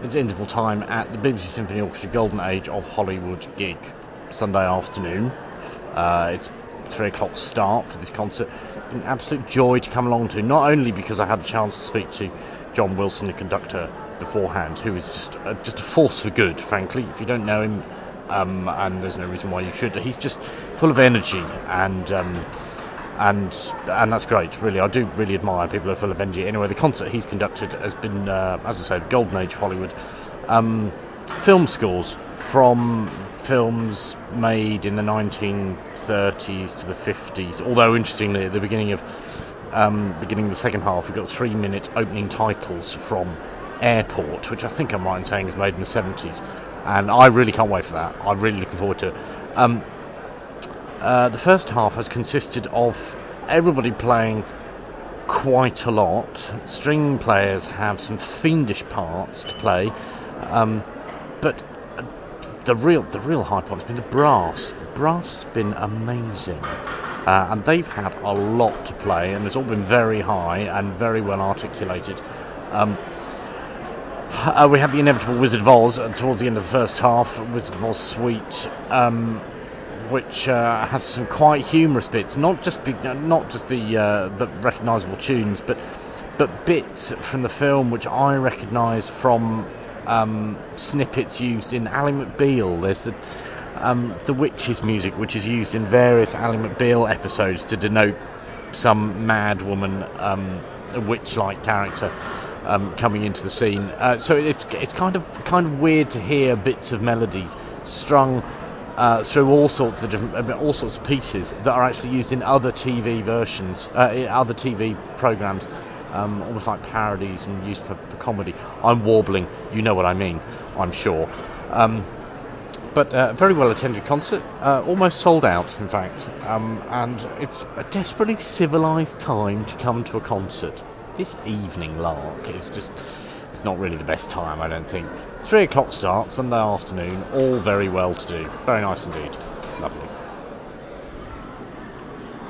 It's interval time at the BBC Symphony Orchestra Golden Age of Hollywood gig, Sunday afternoon. Uh, it's three o'clock start for this concert. An absolute joy to come along to, not only because I had a chance to speak to John Wilson, the conductor, beforehand, who is just just a force for good. Frankly, if you don't know him, um, and there's no reason why you should, he's just full of energy and. Um, and and that's great. Really, I do really admire people who are full of energy. Anyway, the concert he's conducted has been, uh, as I said, golden age of Hollywood. Um, film scores from films made in the 1930s to the 50s. Although interestingly, at the beginning of um, beginning of the second half, we've got three-minute opening titles from Airport, which I think I'm right in saying is made in the 70s, and I really can't wait for that. I'm really looking forward to it. Um, uh, the first half has consisted of everybody playing quite a lot. String players have some fiendish parts to play, um, but uh, the real the real high point has been the brass. The brass has been amazing, uh, and they've had a lot to play, and it's all been very high and very well articulated. Um, uh, we had the inevitable Wizard of Oz towards the end of the first half, Wizard of Oz suite. Um, which uh, has some quite humorous bits, not just be, not just the uh, the recognisable tunes, but but bits from the film which I recognise from um, snippets used in Ally McBeal. There's the um, the witches music, which is used in various Ally McBeal episodes to denote some mad woman, um, a witch-like character. Um, coming into the scene, uh, so it's it's kind of kind of weird to hear bits of melodies strung uh, through all sorts of different, uh, all sorts of pieces that are actually used in other TV versions, uh, other TV programs, um, almost like parodies and used for, for, comedy. I'm warbling, you know what I mean, I'm sure. Um, but a uh, very well attended concert, uh, almost sold out, in fact. Um, and it's a desperately civilised time to come to a concert. This evening lark is just it's not really the best time, I don't think. Three o'clock start, Sunday afternoon, all very well to do. Very nice indeed. Lovely.